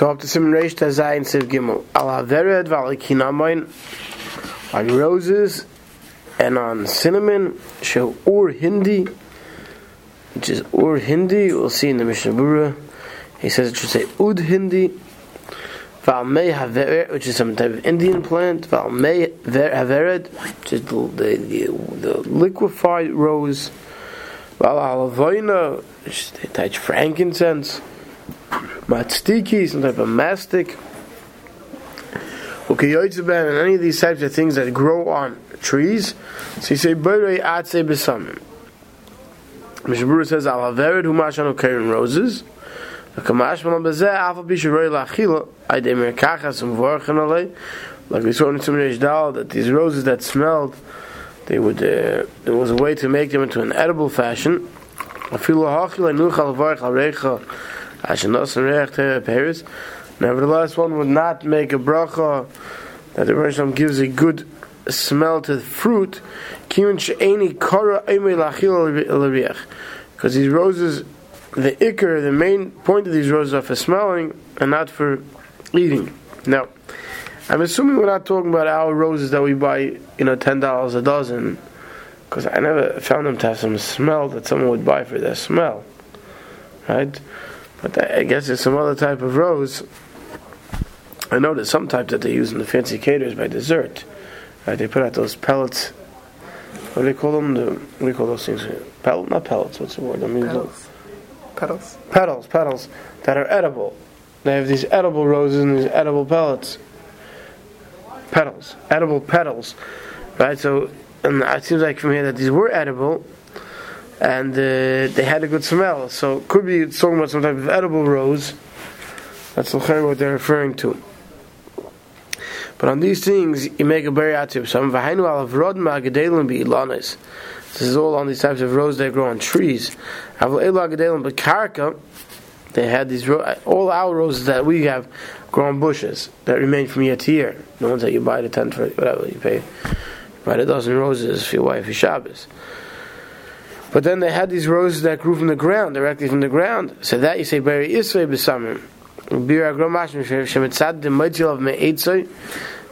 So up to Siman Reish Tazayin Siv Gimel. Al Havered Val on roses and on cinnamon. Show Ur Hindi, which is Ur Hindi. We'll see in the Mishnah Berurah. He says it should say Ud Hindi. Val Mei Haveret, which is some type of Indian plant. Val Mei Haveret, which is the, the, the, the liquefied rose. Val Alavoina, which is the type of frankincense. Matstiki, some type of mastic. Okay, Yoitzaban, and any of these types of things that grow on trees. So you say, Bere Atse Besamim. Mishabura says, Al Havered Humashanu Karen Roses. Alei. Like we saw in some Dal, that these roses that smelled, they would, uh, there was a way to make them into an edible fashion. Nevertheless, one would not make a bracha that the Rosh gives a good smell to the fruit. Because these roses, the ikr, the main point of these roses are for smelling and not for eating. Now, I'm assuming we're not talking about our roses that we buy, you know, ten dollars a dozen, because I never found them to have some smell that someone would buy for their smell, right? But I guess there's some other type of rose. I know there's some type that they use in the fancy caters by dessert. Right? They put out those pellets. What do they call them? The, what do you call those things? Pellet, not pellets. What's the word? I mean, petals. Petals. Petals. Petals that are edible. They have these edible roses and these edible pellets. Petals. Edible petals. Right. So, and it seems like from here that these were edible and uh, they had a good smell. So could be talking about some type of edible rose. That's what they're referring to. But on these things, you make a bariativ. Some v'hainu al avrod ma'agadelim bi'ilanis. This is all on these types of roses that grow on trees. Avol elu agadelim b'karka. They had these all our roses that we have grow on bushes that remain from year to year. The ones that you buy the tent for whatever you pay. You buy a dozen roses for your wife for Shabbos. But then they had these roses that grew from the ground, directly from the ground. So that you say, Bari Isvay B'samim.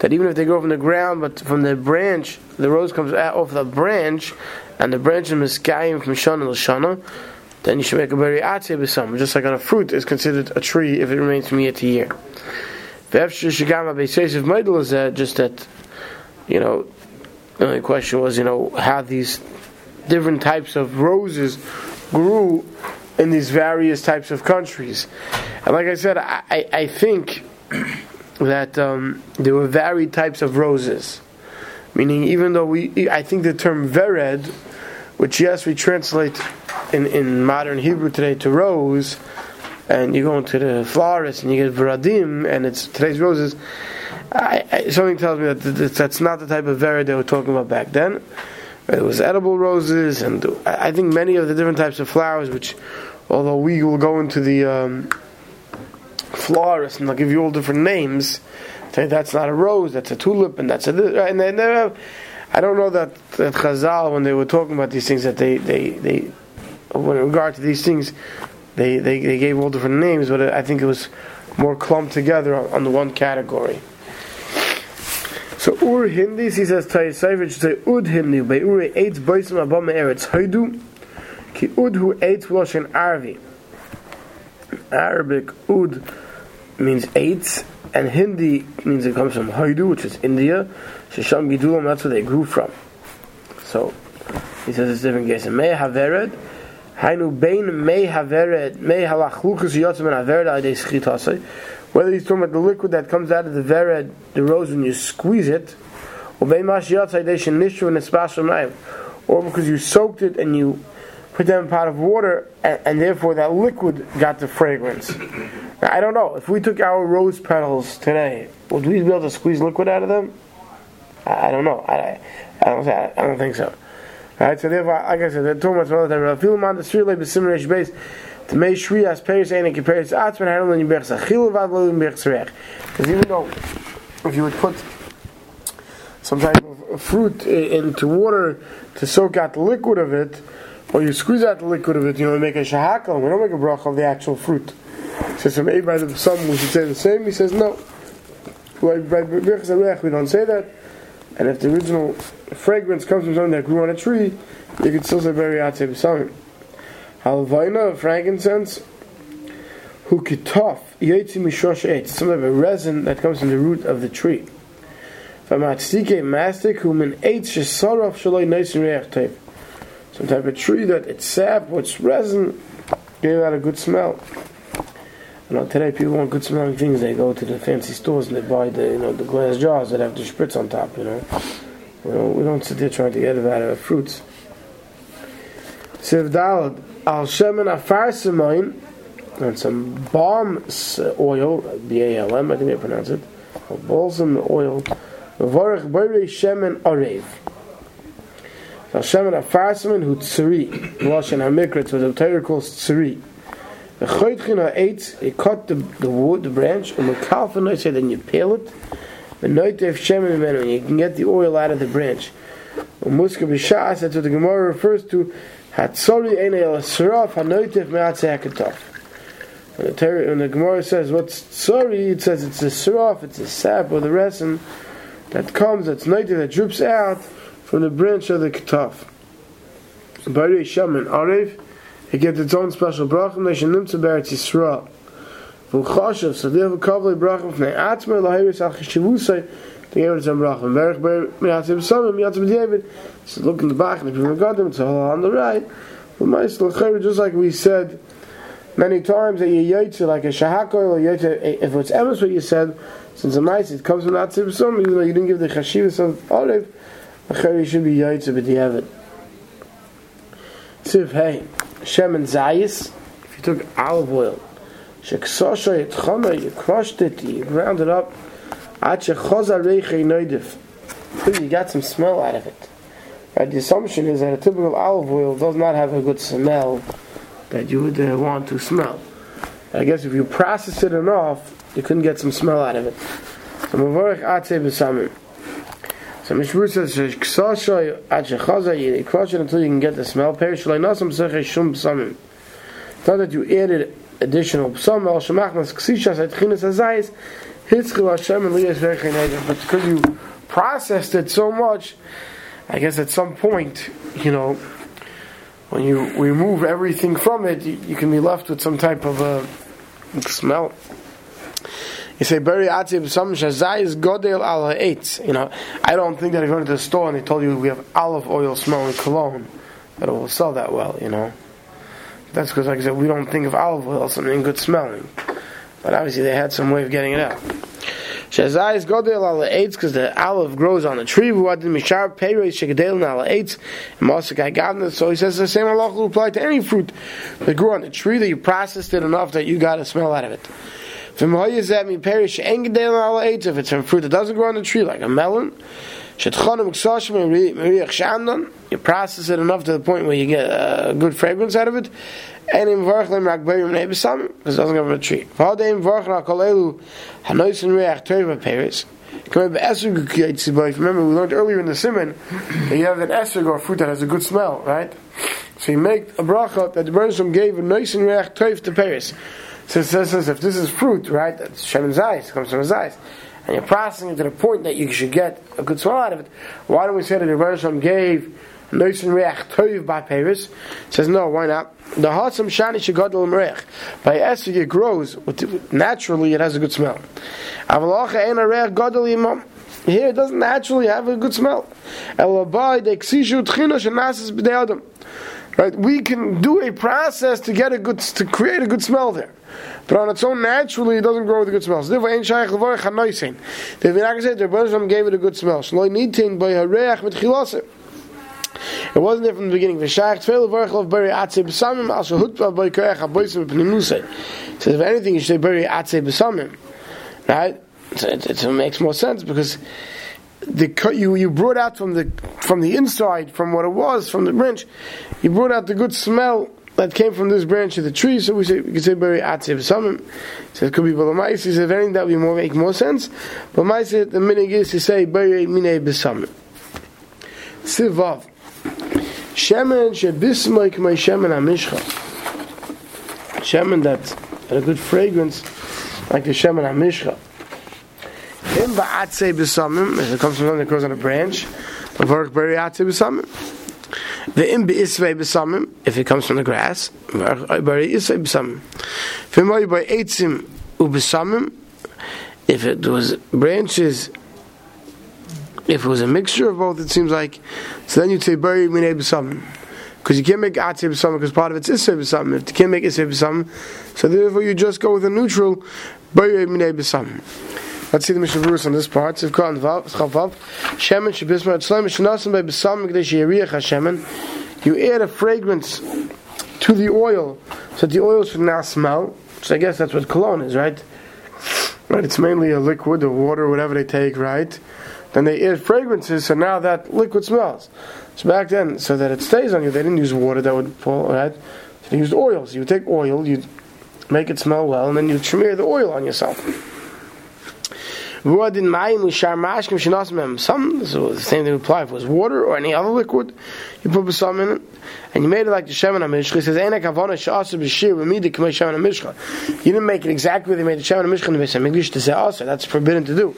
That even if they grow from the ground, but from the branch, the rose comes out off the branch, and the branch is miskayim from shana to shana, then you should make a bari atze b'samim. Just like on a fruit is considered a tree if it remains from year to year. Just that, you know, the only question was, you know, how these different types of roses grew in these various types of countries. And like I said, I, I think that um, there were varied types of roses. Meaning, even though we, I think the term vered, which yes, we translate in, in modern Hebrew today to rose, and you go into the florist and you get veradim, and it's today's roses. I, I, something tells me that that's not the type of vered they were talking about back then. It was edible roses, and I think many of the different types of flowers, which, although we will go into the um, florist and they'll give you all different names, say that's not a rose, that's a tulip, and that's a. And then I don't know that, that Chazal, when they were talking about these things, that they, they, they with regard to these things, they, they, they gave all different names, but I think it was more clumped together on, on the one category. So ur hindi, he says Tayyisayv, should say ud hindi, by ur eitz boisim abam eretz haidu, ki ud hu eitz loshen arvi. Arabic ud means eitz, and Hindi means it comes from Haidu, which is India. Shisham Gidulam, that's where they grew from. So, he says it's different case. Mei havered, whether he's talking about the liquid that comes out of the vered, the rose when you squeeze it, or because you soaked it and you put them in a pot of water, and, and, therefore that liquid got the fragrance. Now, I don't know. If we took our rose petals today, would we be able to squeeze liquid out of them? I, I don't know. I, I, don't, I don't think so. Right, so therefore, like I said, they're talking about some other time. On the street like the similar base. To make shri as peris and compares atzman hadol and yibech sachil vad lo. Because even though if you would put some type of fruit into water to soak out the liquid of it, or you squeeze out the liquid of it, you know, make a shahakal. We don't make a bracha of the actual fruit. Says from Eid by the Psalm we should say the same. He says no. We don't say that. And if the original fragrance comes from something that grew on a tree, you could still say very Atzei B'Samim. Halvaina, frankincense, who kitaf, yetzi mishosh etz, some of a resin that comes from the root of the tree. Vamatzike mastic, whom an eitz shesarov shaloi nice reach type. Some type of tree that its sap, its resin, gave out a good smell. You know, today people want good smelling things. They go to the fancy stores and they buy the you know the glass jars that have the spritz on top. You know, you know we don't sit there trying to get it out of fruits. Siv al shemen afar simoin and some balm oil, B A L M, I think they pronounce it, balsam oil. Vorach boirei shemen arev. Al shemen afar simoin hu tzuri. Lashon hamikra, so the Torah calls tzuri. The choytchin ha'etz, you cut the, the wood, the branch, and the kalfa say then you peel it. The noitev shemen menu, you can get the oil out of the branch. Muska b'shas, that's what the Gemara refers to. Hatzori ein el saraf hanoitev me'atzeh hakataf. When the, Torah, when the Gemara says what's sorry, it says it's a saraf, it's a sap or the resin that comes, that's noitev, that drips out from the branch of the kataf. Bari shaman arev, it gets its own special bracha, nation nimtza beretz Yisrael. V'chashav, so they have a kavli bracha f'nei atzmer lahiris al chishivusay, to give it some bracha. Verich ber miyatzim samim, miyatzim David. So look in the back, and if you got them, it's all on the right. But my just like we said many times, that you yaitze like a shahak or yaitze, if it's ever what you said, since a mice, it comes from atzim samim, you didn't give the chashivas of olive, the should be yaitze b'diavad. Siv hey, Shem and Zayis, if you took olive oil, Sheksosha Yitchama, you crushed it, you ground it up, Ache Choza Reiche Noidif, you got some smell out of it. Right, the assumption is that a typical olive oil does not have a good smell that you would uh, want to smell. I guess if you process it enough, you couldn't get some smell out of it. So B'Samim. So Mishmur says, "Ksasha ad shechaza you crush it until you can get the smell." Perish nasam sechei shum psamim. Not that you added additional psam al shemachnas ksishas at chinas azayis hitzchil Hashem and liyas v'echenegel. But because you processed it so much, I guess at some point, you know, when you remove everything from it, you, you can be left with some type of a smell. You say bury atzib some shazayis godel al eitz. You know, I don't think that if you went to the store and they told you we have olive oil smelling cologne, that it will sell that well. You know, that's because, like I said, we don't think of olive oil as something good smelling. But obviously, they had some way of getting it out. Shazai is godel al eitz because the olive grows on the tree. What did mishar peiros shekadel al and mosakai gavna. So he says the same will apply to any fruit that grew on the tree that you processed it enough that you got a smell out of it. If it's from fruit that doesn't grow on the tree, like a melon, you process it enough to the point where you get a good fragrance out of it, and it doesn't go on a tree. Remember, we learned earlier in the siman that you have an esrog or fruit that has a good smell, right? So you make a bracha that the Bereshit gave a nice and reach toiv to Paris. So it says, if this is fruit, right, that's Shem Zayis, comes from his eyes, and you're processing it to the point that you should get a good smell out of it, why don't we say that the Rebbe gave Noisin Reach Toiv by Paris? says, no, why not? The Hatzam Shani Shagadol Merech. By Esig it grows, naturally it has a good smell. Avalacha Ena Reach Gadol Imam. Here it doesn't naturally have a good smell. Elabai de Ksishu Tchino Shanasis B'dei Adam. Right, we can do a process to get a good, to create a good smell there. But on its own, naturally, it doesn't grow with a good smell. Therefore, ain't shaykh levorech hanoisin. The Vinag said the Rebbeinu gave it a good smell. So nitin by hareach mit chilase. It wasn't there from the beginning. V'shayach tfeil levorech lov bari atze b'samim al shahutba by koyach aboisim b'pnimusay. So if anything, you should say bari atze b'samim. Right? It, it, it makes more sense because the you you brought out from the from the inside from what it was from the branch, you brought out the good smell that came from this branch of the tree. So we say we can say very atziv samim. So it could be balamais. He said anything that would more make more sense. But my said the minig is to say very minei besamim. Sivav shemen shebismaik my shemen amishcha. Shemen that had a good fragrance, like the Shemin HaMishcha. In Ba'atzei B'samim, if it comes from something that grows on a branch, Varach Bari Atzei B'samim. The im be'isvei b'samim, if it comes from the grass, bari isvei b'samim. V'moi by u'b'samim, if it was branches, if it was a mixture of both, it seems like, so then you'd say bari minei b'samim. Because you can't make atzei b'samim, because part of it's isvei b'samim. If you can't make isvei b'samim, so therefore you just go with a neutral bari minei b'samim. Let's see the Mishnah Berurah on this part. Siv Khan Vav, Schav Shemen shnasim by besam gdei hashemen. You add a fragrance to the oil, so the oil should not smell. So I guess that's what cologne is, right? Right, it's mainly a liquid or water, whatever they take, right? Then they add fragrances, so now that liquid smells. So back then, so that it stays on you, they didn't use water that would fall, right? So they used oils. You take oil, you make it smell well, and then you smear the oil on yourself. Some, so the same thing if it was water or any other liquid, you put some in it, and you made it like the Shemin HaMishcha. He says, Eina kavona. You didn't make it exactly they made the Shemin HaMishcha in the Beis HaMikdash to say oh, also, that's forbidden to do.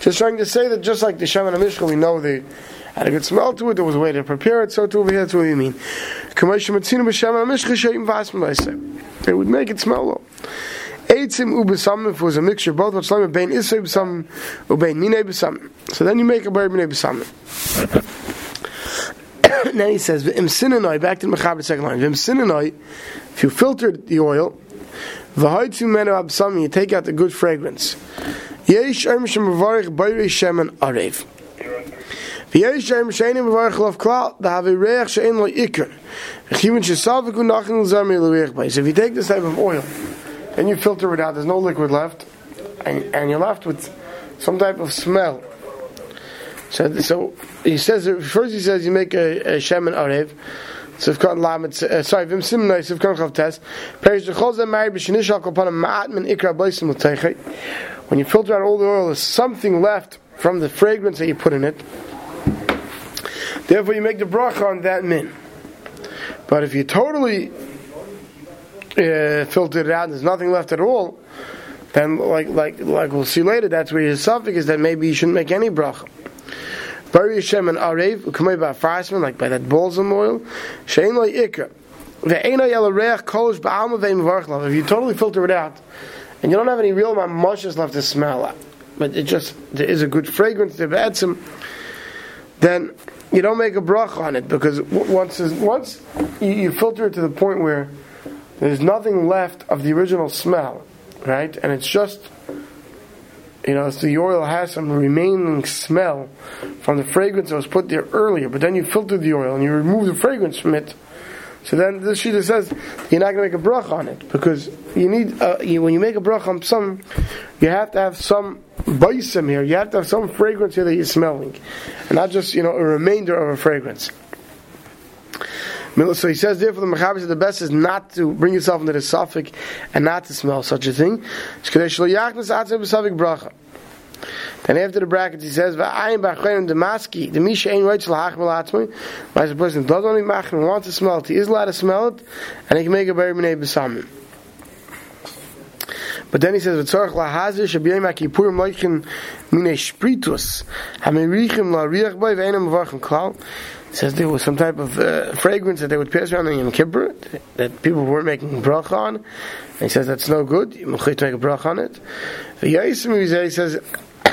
Just trying to say that just like the Shemin HaMishcha, we know they had a good smell to it, there was a way to prepare it, so too over here, that's what you mean. It would make it smell well. Eitzim ubesam if it was a mixture both of slime bein isay besam ubein mine besam. So then you make a bar mine besam. then he says v'im sinanoi back to the mechaber second line v'im sinanoi if you filtered the oil v'hoitzim menu absam you take out the good fragrance yesh erm shem mevarich bayre shemen arev v'yesh erm sheini mevarich lov klal dahavi reich shein lo ikr v'chivin shesavik unachin l'zami l'reich bay so if you take this type of oil then you filter it out, there's no liquid left, and, and you're left with some type of smell. So, so he says, first he says you make a, a shemen arev, Sivkan Lam, uh, sorry, Vim Perish Ma'at Min Ikra L'Teichai. When you filter out all the oil, there's something left from the fragrance that you put in it. Therefore, you make the bracha on that min. But if you totally uh, filtered it out and there's nothing left at all, then like like like we'll see later, that's where his suffix is that maybe you shouldn't make any bracha. Bari Hashem and Arev, Ukamei by Farsman, like by that balsam oil, Shein Loi Ikra. Ve'ena yel reach kolish ba'alma ve'im varchlav. If you totally filter it out, and you don't have any real mamushes left to smell, but it just, there is a good fragrance, there adds some, then you don't make a bracha on it, because once, once you filter it to the point where there's nothing left of the original smell, right? And it's just, you know, the oil has some remaining smell from the fragrance that was put there earlier, but then you filter the oil and you remove the fragrance from it. So then this Shita says you're not going to make a brach on it because you need uh, you, when you make a brach on some, you have to have some baisim here. You have to have some fragrance here that you're smelling, and not just you know a remainder of a fragrance. So he says, therefore, the Mechaber said the best is not to bring yourself into the suffix and not to smell such a thing. Then after the brackets, he says, "Va'ayim b'achayim demaski the misha ain't right l'hach malatzmi." Why a person does only mach and wants to smell it, he is allowed to smell it, and he can make a very minay b'samim. But then he says, "V'tzorach lahazir shabiyim akipurim loikin minay spritus hamirichim v'archim klal." Says there was some type of uh, fragrance that they would pass around in Yom Kippur that people weren't making bracha on. And he says that's no good. You must make a bracha on it. He says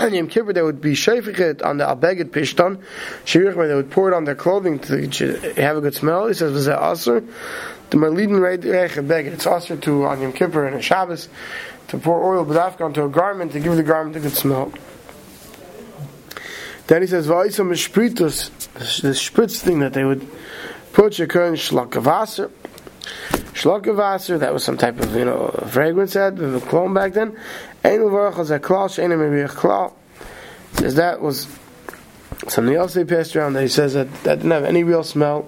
on Yom Kippur they would be shayfichet on the abeged pishton, they would pour it on their clothing to have a good smell. He says was that also the malidin reich beged. It's also to on Yom Kippur and a Shabbos to pour oil b'dafka onto a garment to give the garment a good smell. Then he says, "Va'isam mishpritus," the spritz thing that they would put your current shlakavaser. Shlakavaser, that was some type of you know fragrance had the cologne back then. Ein uvarachas a klal she'enim maybe klal. Says that was something else they passed around that he says that that didn't have any real smell,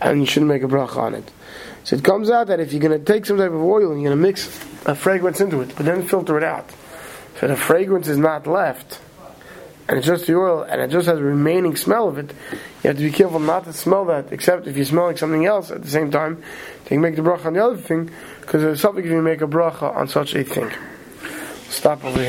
and you shouldn't make a bracha on it. So it comes out that if you're going to take some type of oil and you're going to mix a fragrance into it, but then filter it out, so the fragrance is not left and it's just the oil, and it just has a remaining smell of it, you have to be careful not to smell that, except if you're smelling something else at the same time, then you make the bracha on the other thing, because there's something if you make a bracha on such a thing. Stop over here.